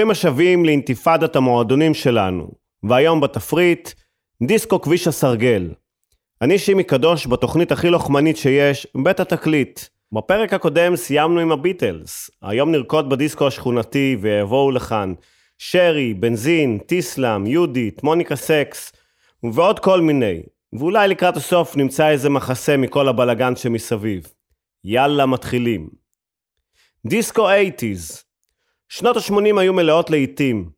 ברוכים השבים לאינתיפאדת המועדונים שלנו, והיום בתפריט, דיסקו כביש הסרגל. אני שימי קדוש בתוכנית הכי לוחמנית שיש, בית התקליט. בפרק הקודם סיימנו עם הביטלס, היום נרקוד בדיסקו השכונתי ויבואו לכאן שרי, בנזין, טיסלאם, יהודית, מוניקה סקס, ועוד כל מיני. ואולי לקראת הסוף נמצא איזה מחסה מכל הבלגן שמסביב. יאללה, מתחילים. דיסקו 80's שנות ה-80 היו מלאות לעיתים.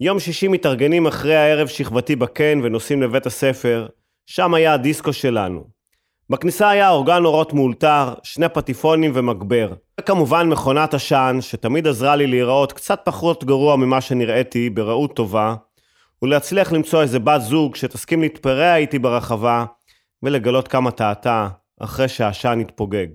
יום שישי מתארגנים אחרי הערב שכבתי בקן ונוסעים לבית הספר, שם היה הדיסקו שלנו. בכניסה היה אורגן אורות מאולתר, שני פטיפונים ומגבר. וכמובן מכונת עשן, שתמיד עזרה לי להיראות קצת פחות גרוע ממה שנראיתי, בראות טובה, ולהצליח למצוא איזה בת זוג שתסכים להתפרע איתי ברחבה, ולגלות כמה טעתה אחרי שהעשן יתפוגג.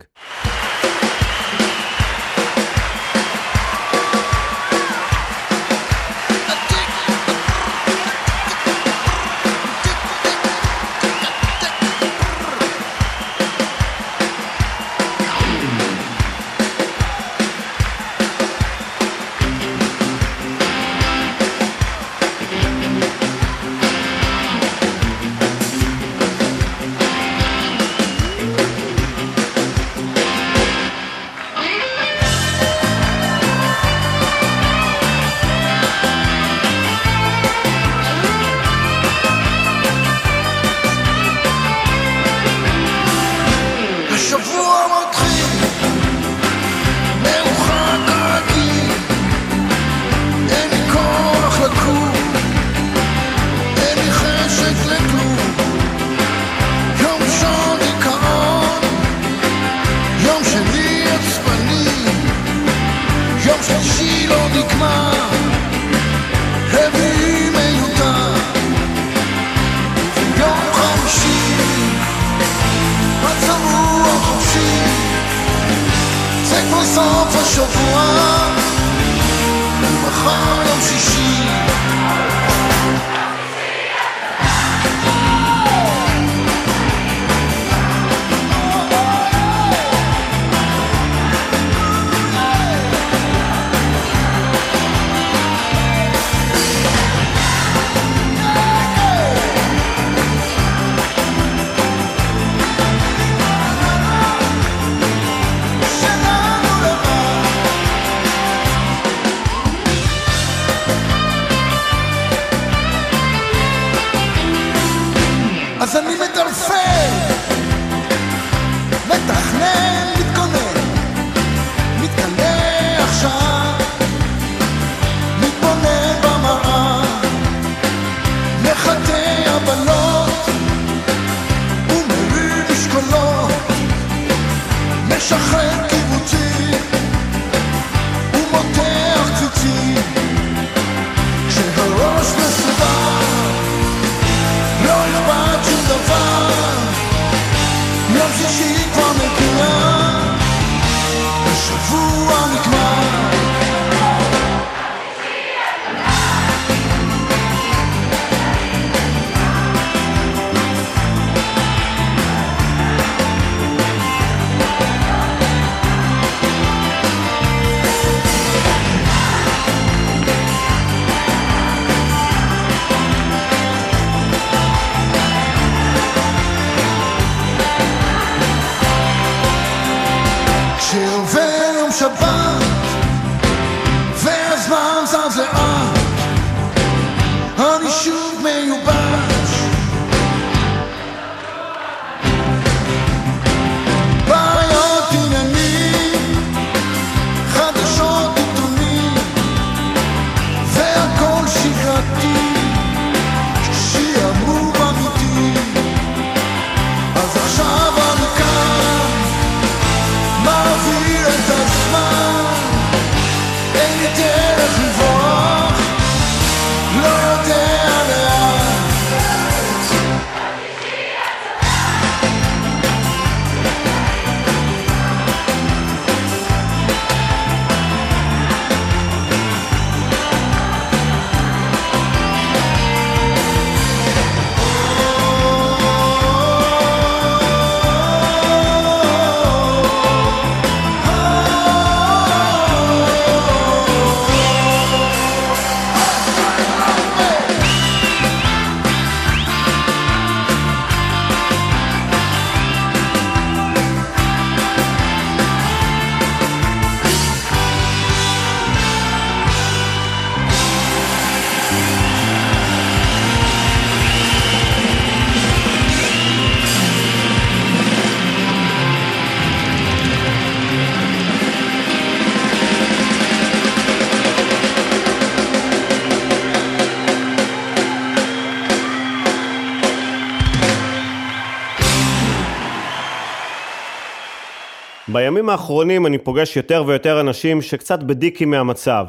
בימים האחרונים אני פוגש יותר ויותר אנשים שקצת בדיקים מהמצב.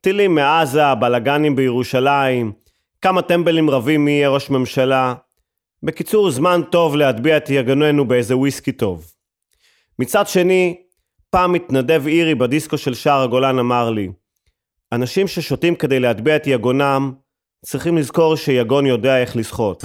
טילים מעזה, בלאגנים בירושלים, כמה טמבלים רבים מי יהיה ראש ממשלה. בקיצור, זמן טוב להטביע את יגוננו באיזה וויסקי טוב. מצד שני, פעם מתנדב אירי בדיסקו של שער הגולן אמר לי, אנשים ששותים כדי להטביע את יגונם, צריכים לזכור שיגון יודע איך לשחות.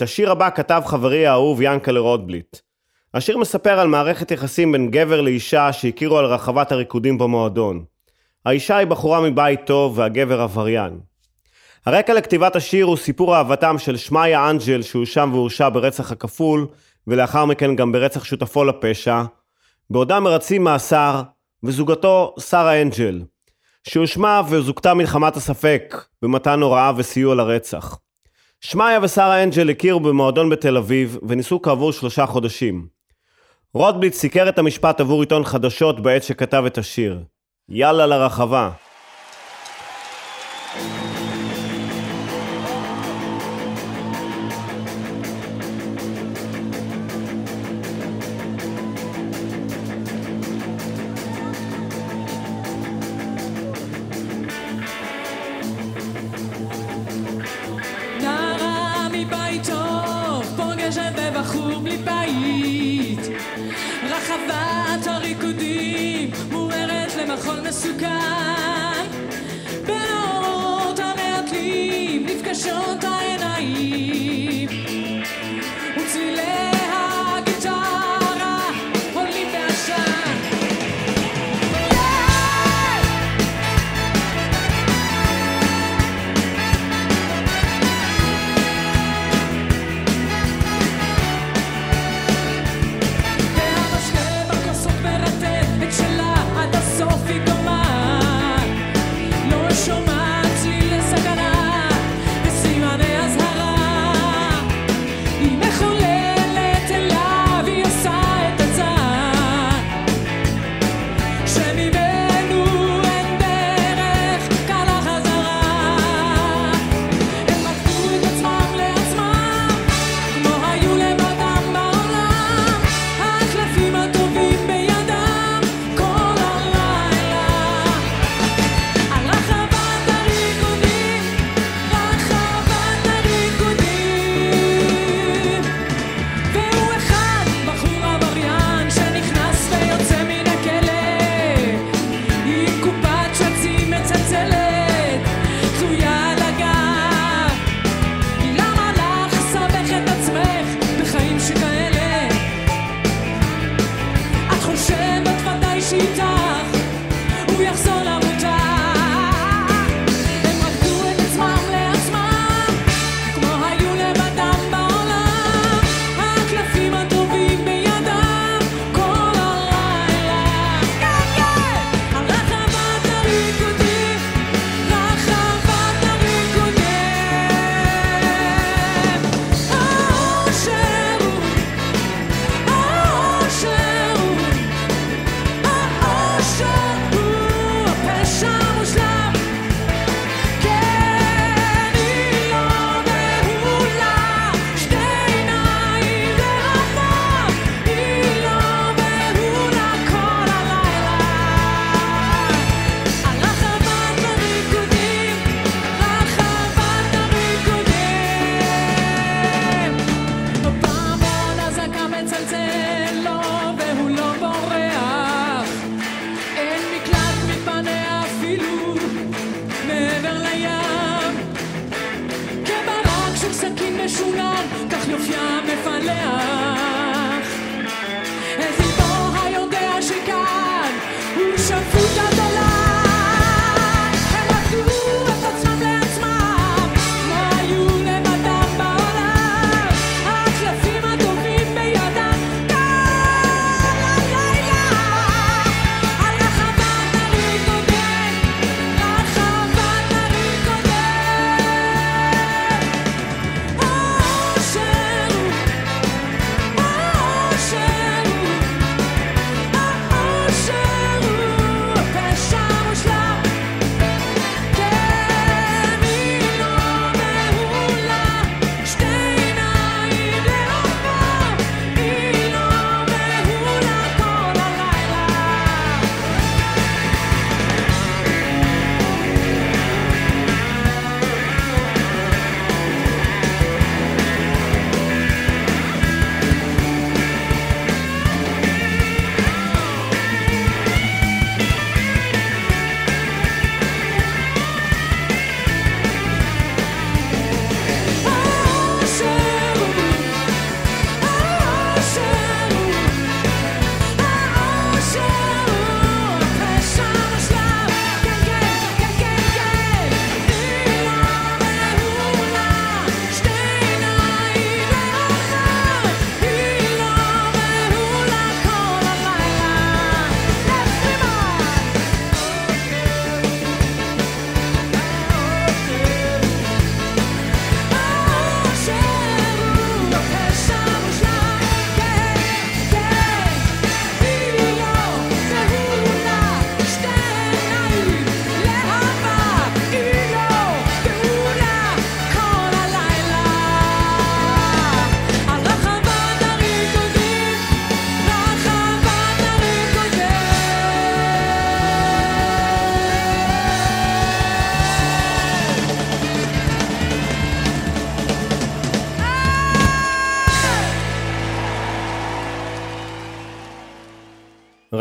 את השיר הבא כתב חברי האהוב ינקלה רוטבליט. השיר מספר על מערכת יחסים בין גבר לאישה שהכירו על רחבת הריקודים במועדון. האישה היא בחורה מבית טוב והגבר עבריין. הרקע לכתיבת השיר הוא סיפור אהבתם של שמעיה אנג'ל שהואשם והורשע ברצח הכפול ולאחר מכן גם ברצח שותפו לפשע, בעודם מרצים מאסר, וזוגתו שרה אנג'ל, שהואשמה וזוכתה מלחמת הספק במתן הוראה וסיוע לרצח. שמעיה ושרה אנג'ל הכירו במועדון בתל אביב וניסו כעבור שלושה חודשים. רוטבליט סיקר את המשפט עבור עיתון חדשות בעת שכתב את השיר "יאללה לרחבה", תחום לי בית רחבת הריקודים מוארת למחול מסוכן. בין האורות המעטלים נפגשות העיניים.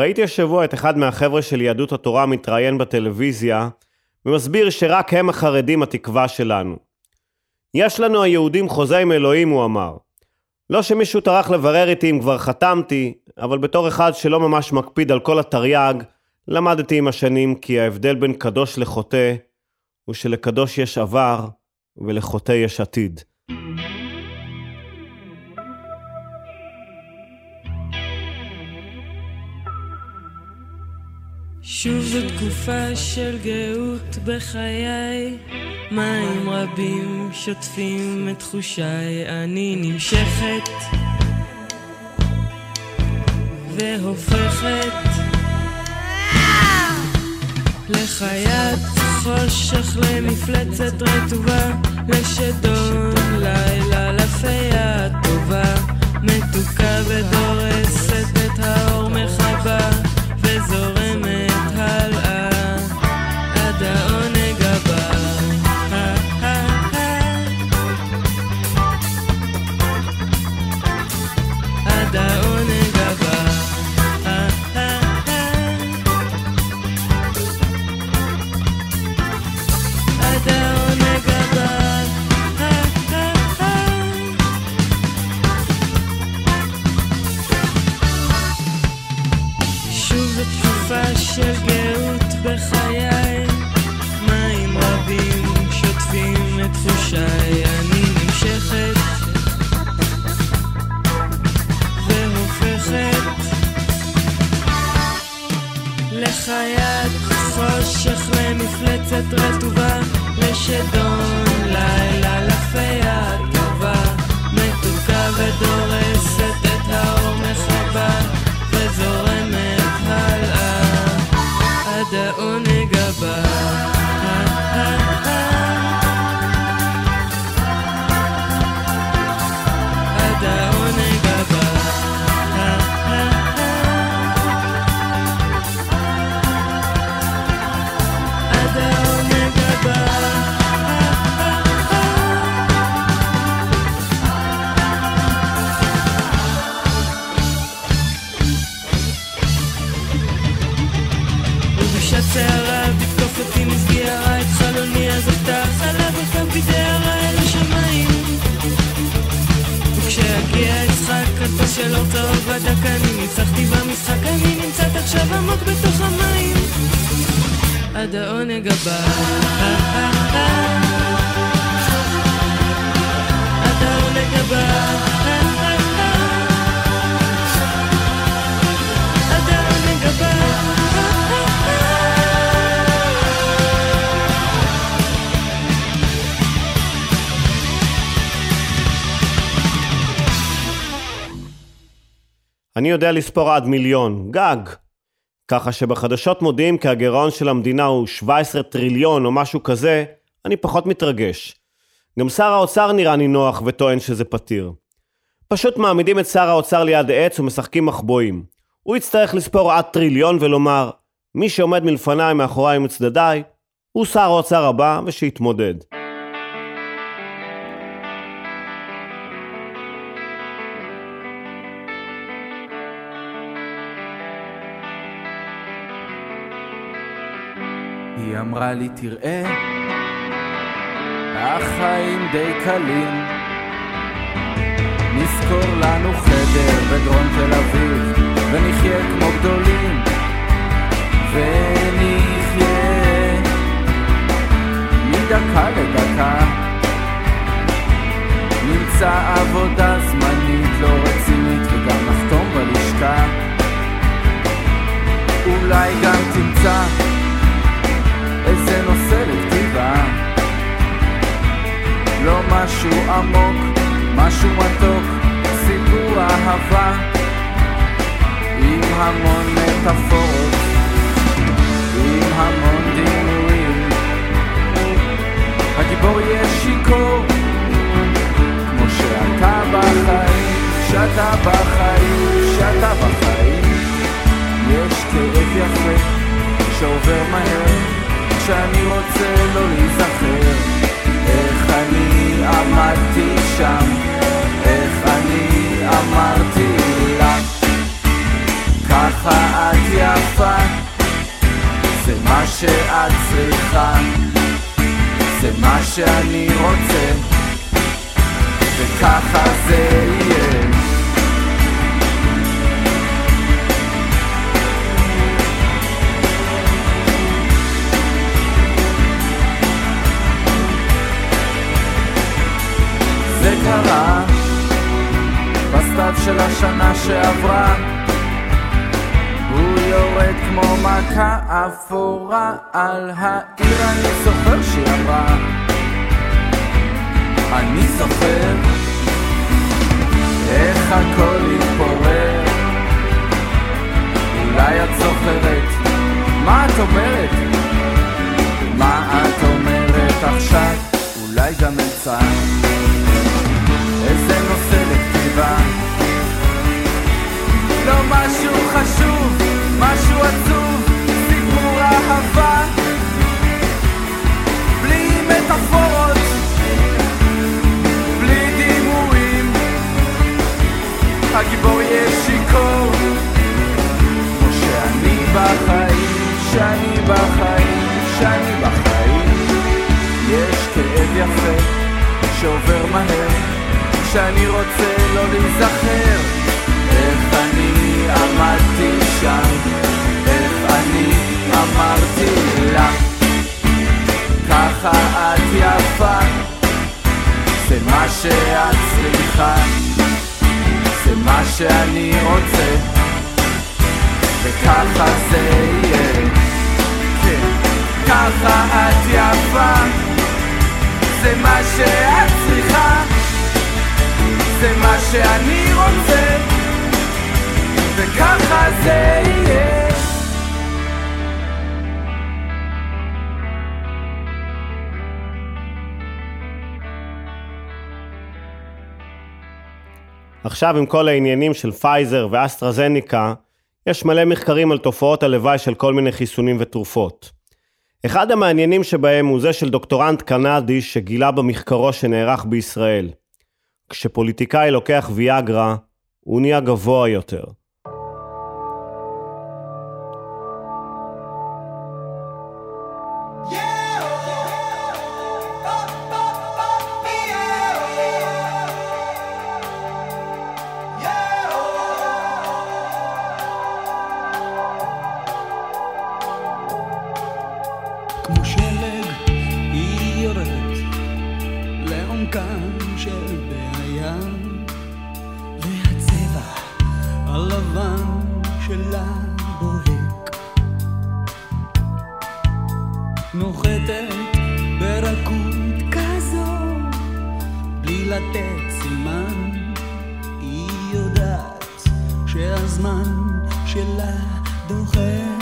ראיתי השבוע את אחד מהחבר'ה של יהדות התורה מתראיין בטלוויזיה, ומסביר שרק הם החרדים התקווה שלנו. יש לנו היהודים חוזה עם אלוהים, הוא אמר. לא שמישהו טרח לברר איתי אם כבר חתמתי, אבל בתור אחד שלא ממש מקפיד על כל התרי"ג, למדתי עם השנים כי ההבדל בין קדוש לחוטא, הוא שלקדוש יש עבר, ולחוטא יש עתיד. שוב זו תקופה של גאות בחיי, מים רבים שוטפים את תחושיי, אני נמשכת והופכת לחיית חושך למפלצת רטובה, לשדון לילה לפיה טובה, מתוקה ודורסת את האור מחבה, וזורמת למפלצת רטובה, לשדון לילה לפיה טובה, מתוקה ודורסת את האור מחבה, וזורמת הלאה עד העונג הבא. כתוב של אור צהוב בדק אני ניצחתי במשחק אני נמצאת עכשיו עמוק בתוך המים. עד העונג הבא. עד העונג הבא אני יודע לספור עד מיליון, גג. ככה שבחדשות מודיעים כי הגירעון של המדינה הוא 17 טריליון או משהו כזה, אני פחות מתרגש. גם שר האוצר נראה נינוח וטוען שזה פתיר. פשוט מעמידים את שר האוצר ליד עץ ומשחקים מחבואים. הוא יצטרך לספור עד טריליון ולומר, מי שעומד מלפניי, מאחוריי ומצדדיי, הוא שר האוצר הבא ושיתמודד. היא אמרה לי תראה, החיים די קלים. נזכור לנו חדר בדרום תל אביב, ונחיה כמו גדולים. ונחיה מדקה לדקה. נמצא עבודה זמנית לא רצינית וגם נחתום בלשכה. אולי גם תמצא איזה נושא לכתיבה. לא משהו עמוק, משהו מתוק, סיפור אהבה עם המון מטאפורות, עם המון דימויים. הגיבור יהיה שיכור כמו שאתה בחיים, שאתה בחיים, שאתה בחיים. יש כאב יפה שעובר מהר שאני רוצה לא להיזכר. איך אני עמדתי שם? איך אני אמרתי לה? ככה את יפה. זה מה שאת צריכה. זה מה שאני רוצה. וככה שעברה. הוא יורד כמו מכה אפורה על העיר. אני זוכר שהיא אמרה אני זוכר איך הכל התפורר. אולי את זוכרת מה את אומרת? מה את אומרת עכשיו? אולי גם אמצע איזה נושא לכתיבה לא משהו חשוב, משהו עצוב, סיפור אהבה. בלי מטאפורות, בלי דימויים. הגיבור יהיה שיכור. כמו שאני בחיים, שאני בחיים, שאני בחיים. יש כאב יפה שעובר מהר. שאני רוצה לא להיזכר עמדתי שם, איך אני אמרתי לה ככה את יפה, זה מה שאת צריכה, זה מה שאני רוצה, וככה זה יהיה. כן, ככה את יפה, זה מה שאת צריכה. זה מה שאני רוצה, וככה זה יהיה. עכשיו עם כל העניינים של פייזר ואסטרזניקה, יש מלא מחקרים על תופעות הלוואי של כל מיני חיסונים ותרופות. אחד המעניינים שבהם הוא זה של דוקטורנט קנדי שגילה במחקרו שנערך בישראל. כשפוליטיקאי לוקח ויאגרה, הוא נהיה גבוה יותר. כמו שלג היא יורדת לעומקם של בעיה. והצבע הלבן שלה בוהק. נוחתת ברכות כזו בלי לתת סימן. היא יודעת שהזמן שלה דוחק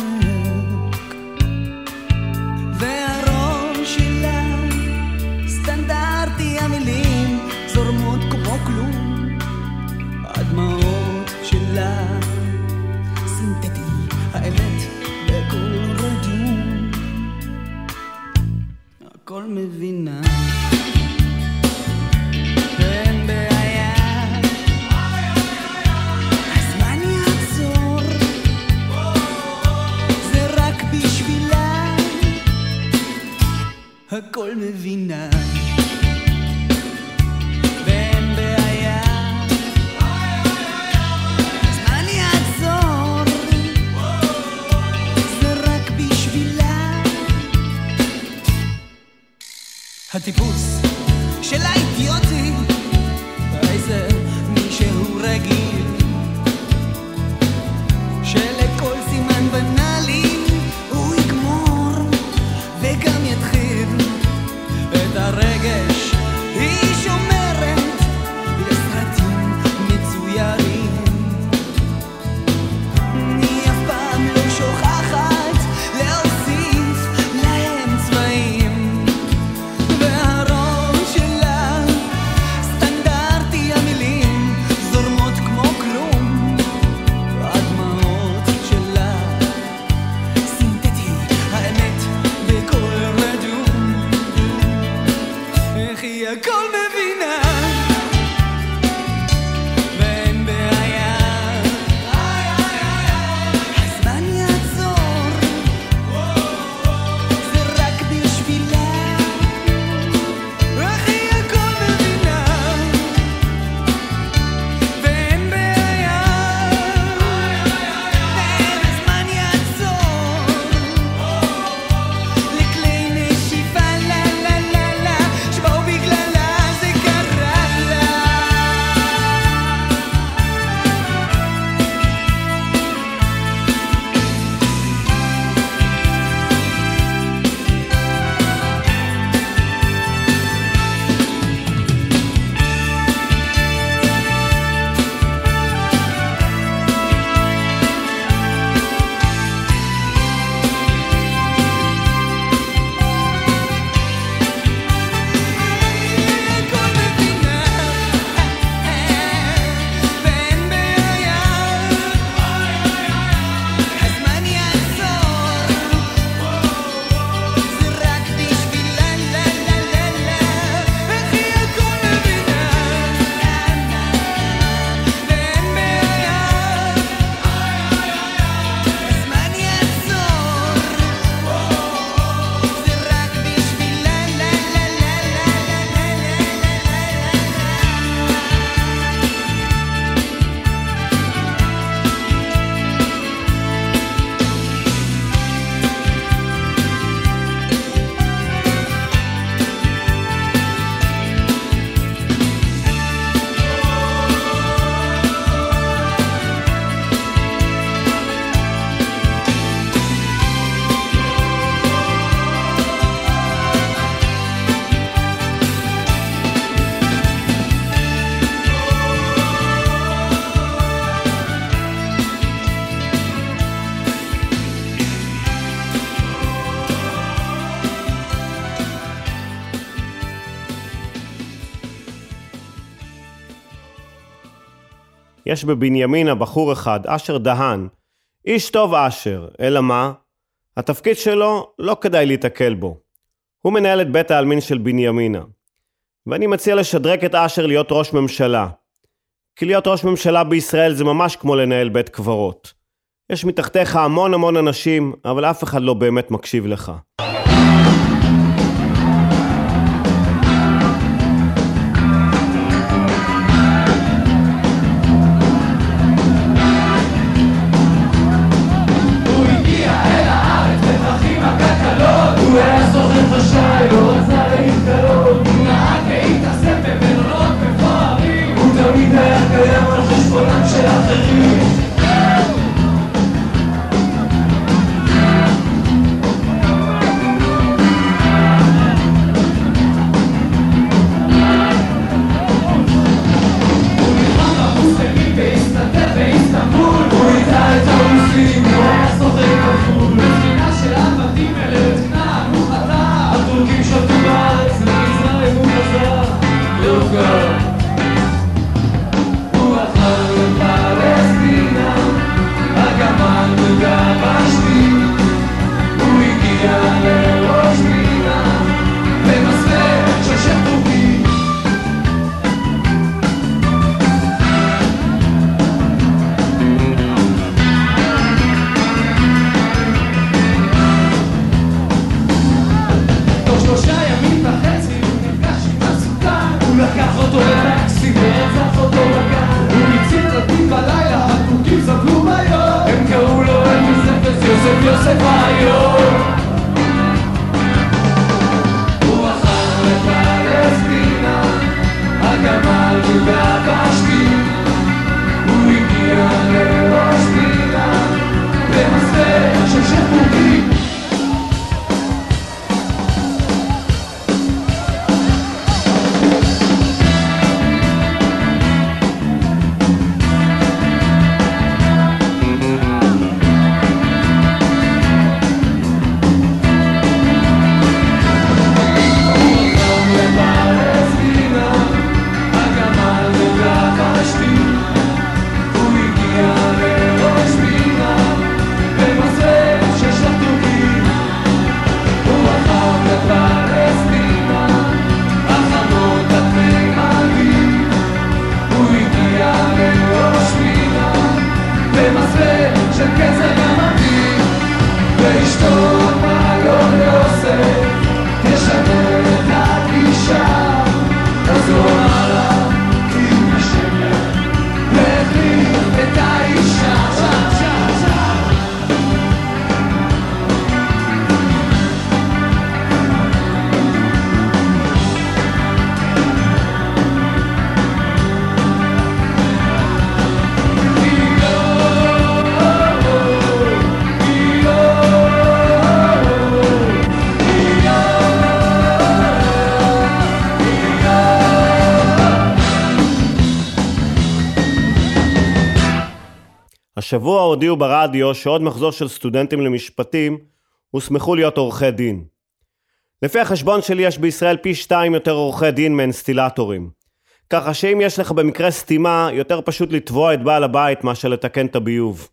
יש בבנימינה בחור אחד, אשר דהן. איש טוב אשר, אלא מה? התפקיד שלו, לא כדאי להיתקל בו. הוא מנהל את בית העלמין של בנימינה. ואני מציע לשדרג את אשר להיות ראש ממשלה. כי להיות ראש ממשלה בישראל זה ממש כמו לנהל בית קברות. יש מתחתיך המון המון אנשים, אבל אף אחד לא באמת מקשיב לך. השבוע הודיעו ברדיו שעוד מחזור של סטודנטים למשפטים הוסמכו להיות עורכי דין. לפי החשבון שלי יש בישראל פי שתיים יותר עורכי דין מאינסטילטורים. ככה שאם יש לך במקרה סתימה, יותר פשוט לתבוע את בעל הבית מאשר לתקן את הביוב.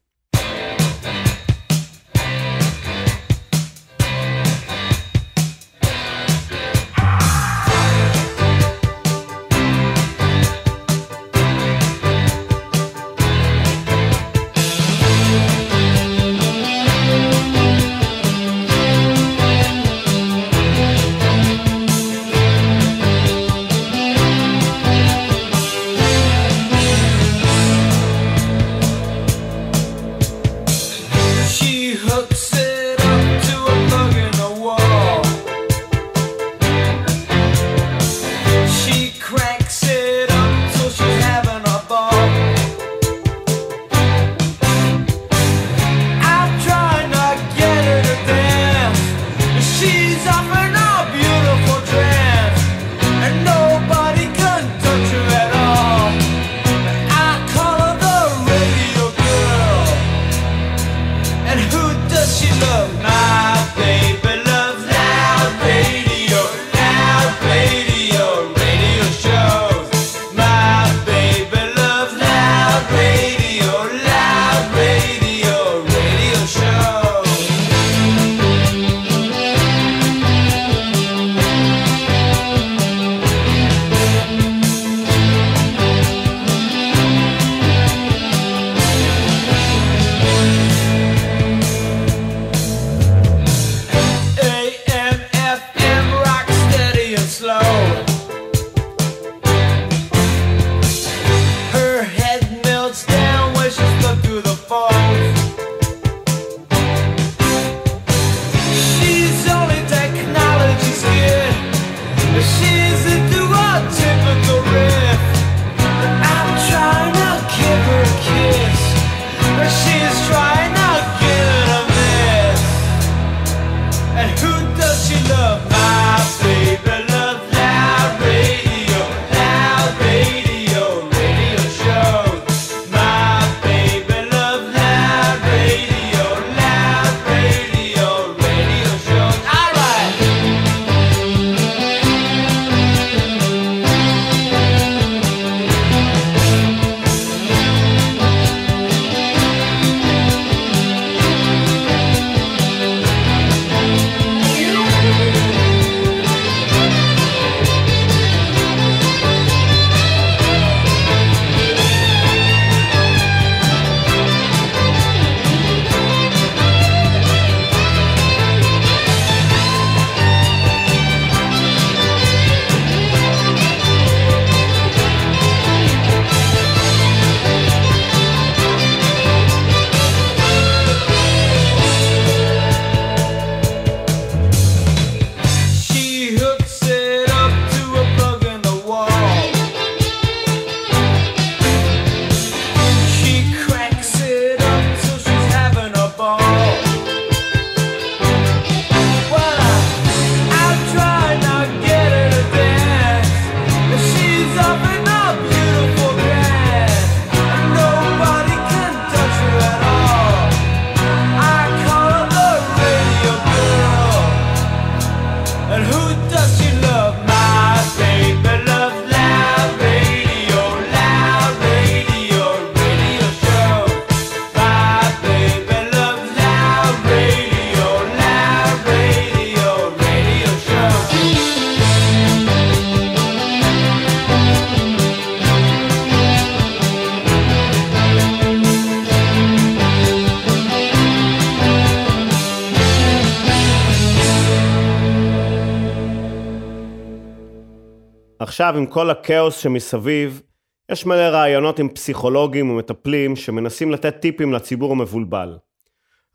עכשיו, עם כל הכאוס שמסביב, יש מלא רעיונות עם פסיכולוגים ומטפלים שמנסים לתת טיפים לציבור המבולבל.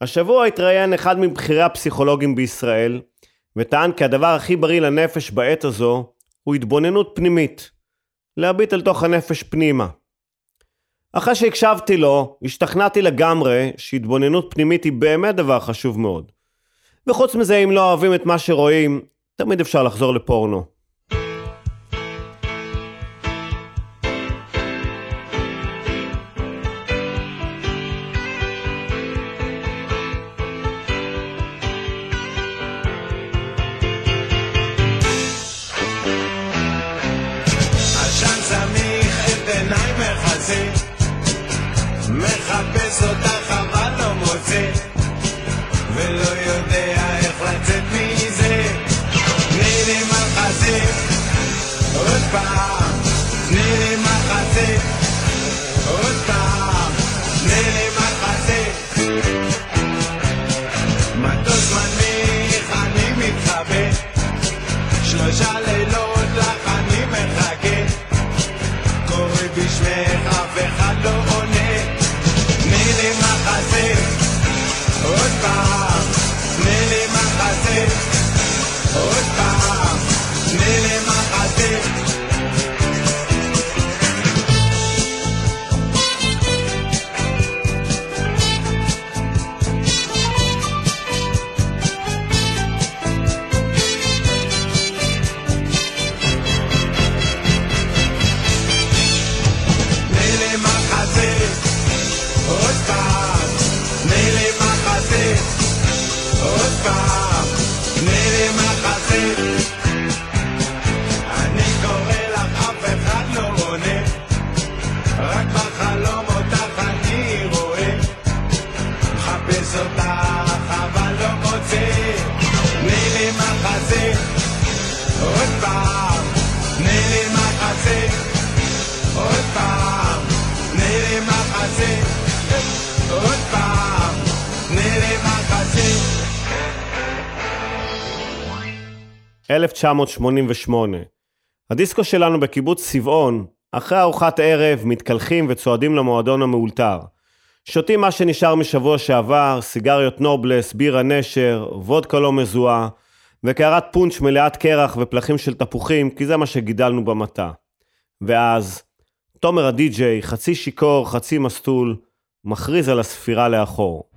השבוע התראיין אחד מבכירי הפסיכולוגים בישראל, וטען כי הדבר הכי בריא לנפש בעת הזו הוא התבוננות פנימית, להביט אל תוך הנפש פנימה. אחרי שהקשבתי לו, השתכנעתי לגמרי שהתבוננות פנימית היא באמת דבר חשוב מאוד. וחוץ מזה, אם לא אוהבים את מה שרואים, תמיד אפשר לחזור לפורנו. מחפש אותך אבל לא מוצא ולא יודע איך לצאת מזה. לי מחזה עוד פעם אותך אבל לא מוצא. תני לי מחזה עוד פעם. תני לי מחזה עוד פעם, תני לי מחזה, עוד פעם, תני לי מחזה. 1988. הדיסקו שלנו בקיבוץ צבעון, אחרי ארוחת ערב, מתקלחים וצועדים למועדון המאולתר. שותים מה שנשאר משבוע שעבר, סיגריות נובלס, בירה נשר, וודקה לא מזוהה, וקערת פונץ' מלאת קרח ופלחים של תפוחים, כי זה מה שגידלנו במטע. ואז, תומר הדי-ג'יי, חצי שיכור, חצי מסטול, מכריז על הספירה לאחור.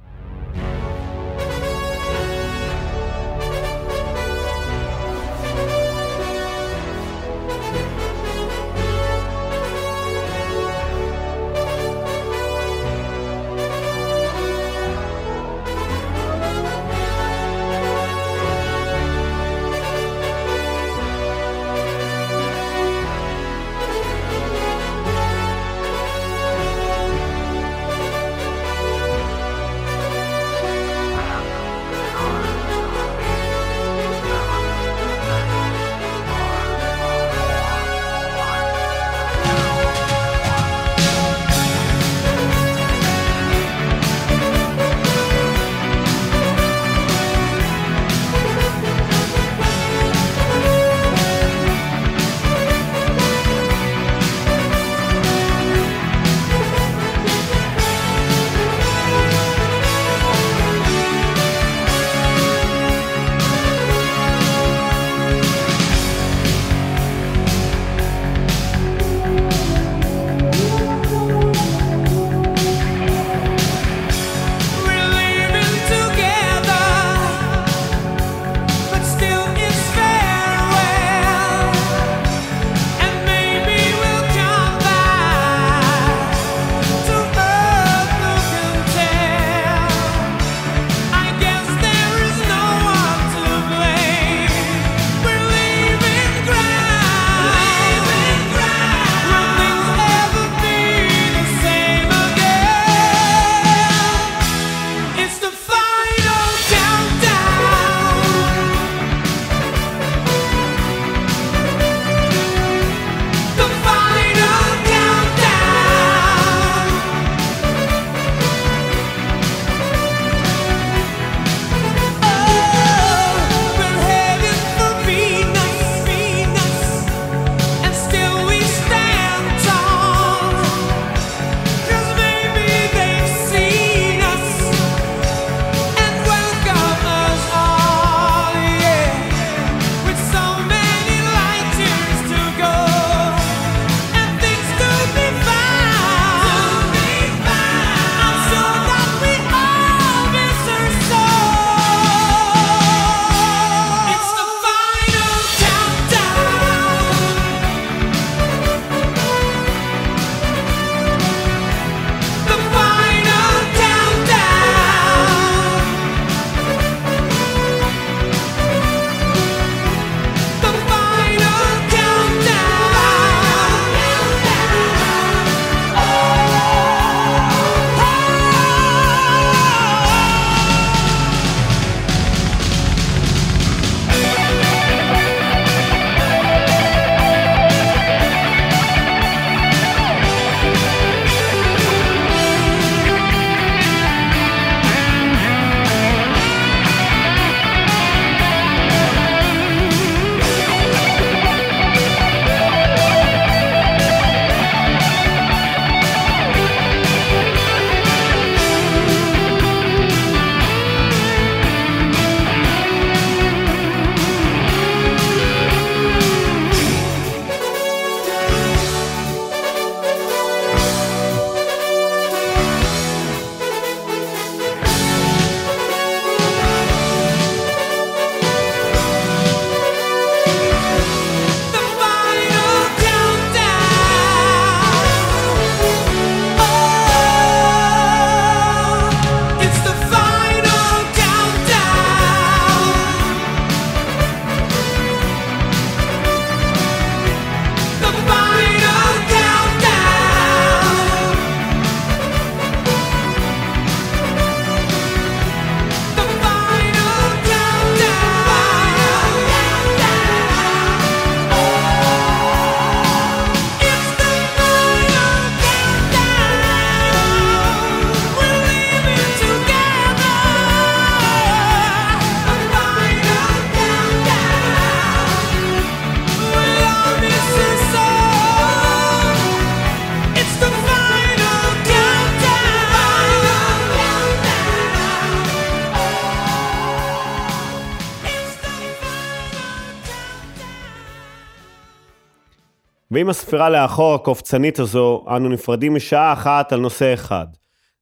ועם הספירה לאחור הקופצנית הזו, אנו נפרדים משעה אחת על נושא אחד,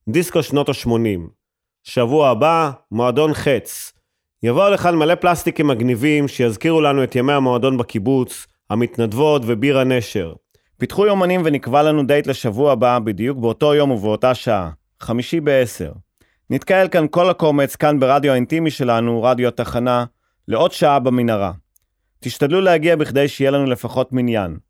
דיסקו שנות ה-80. שבוע הבא, מועדון חץ. יבואו לכאן מלא פלסטיקים מגניבים שיזכירו לנו את ימי המועדון בקיבוץ, המתנדבות ובירה נשר. פיתחו יומנים ונקבע לנו דייט לשבוע הבא, בדיוק באותו יום ובאותה שעה, חמישי בעשר. נתקהל כאן כל הקומץ, כאן ברדיו האינטימי שלנו, רדיו התחנה, לעוד שעה במנהרה. תשתדלו להגיע בכדי שיהיה לנו לפחות מניין.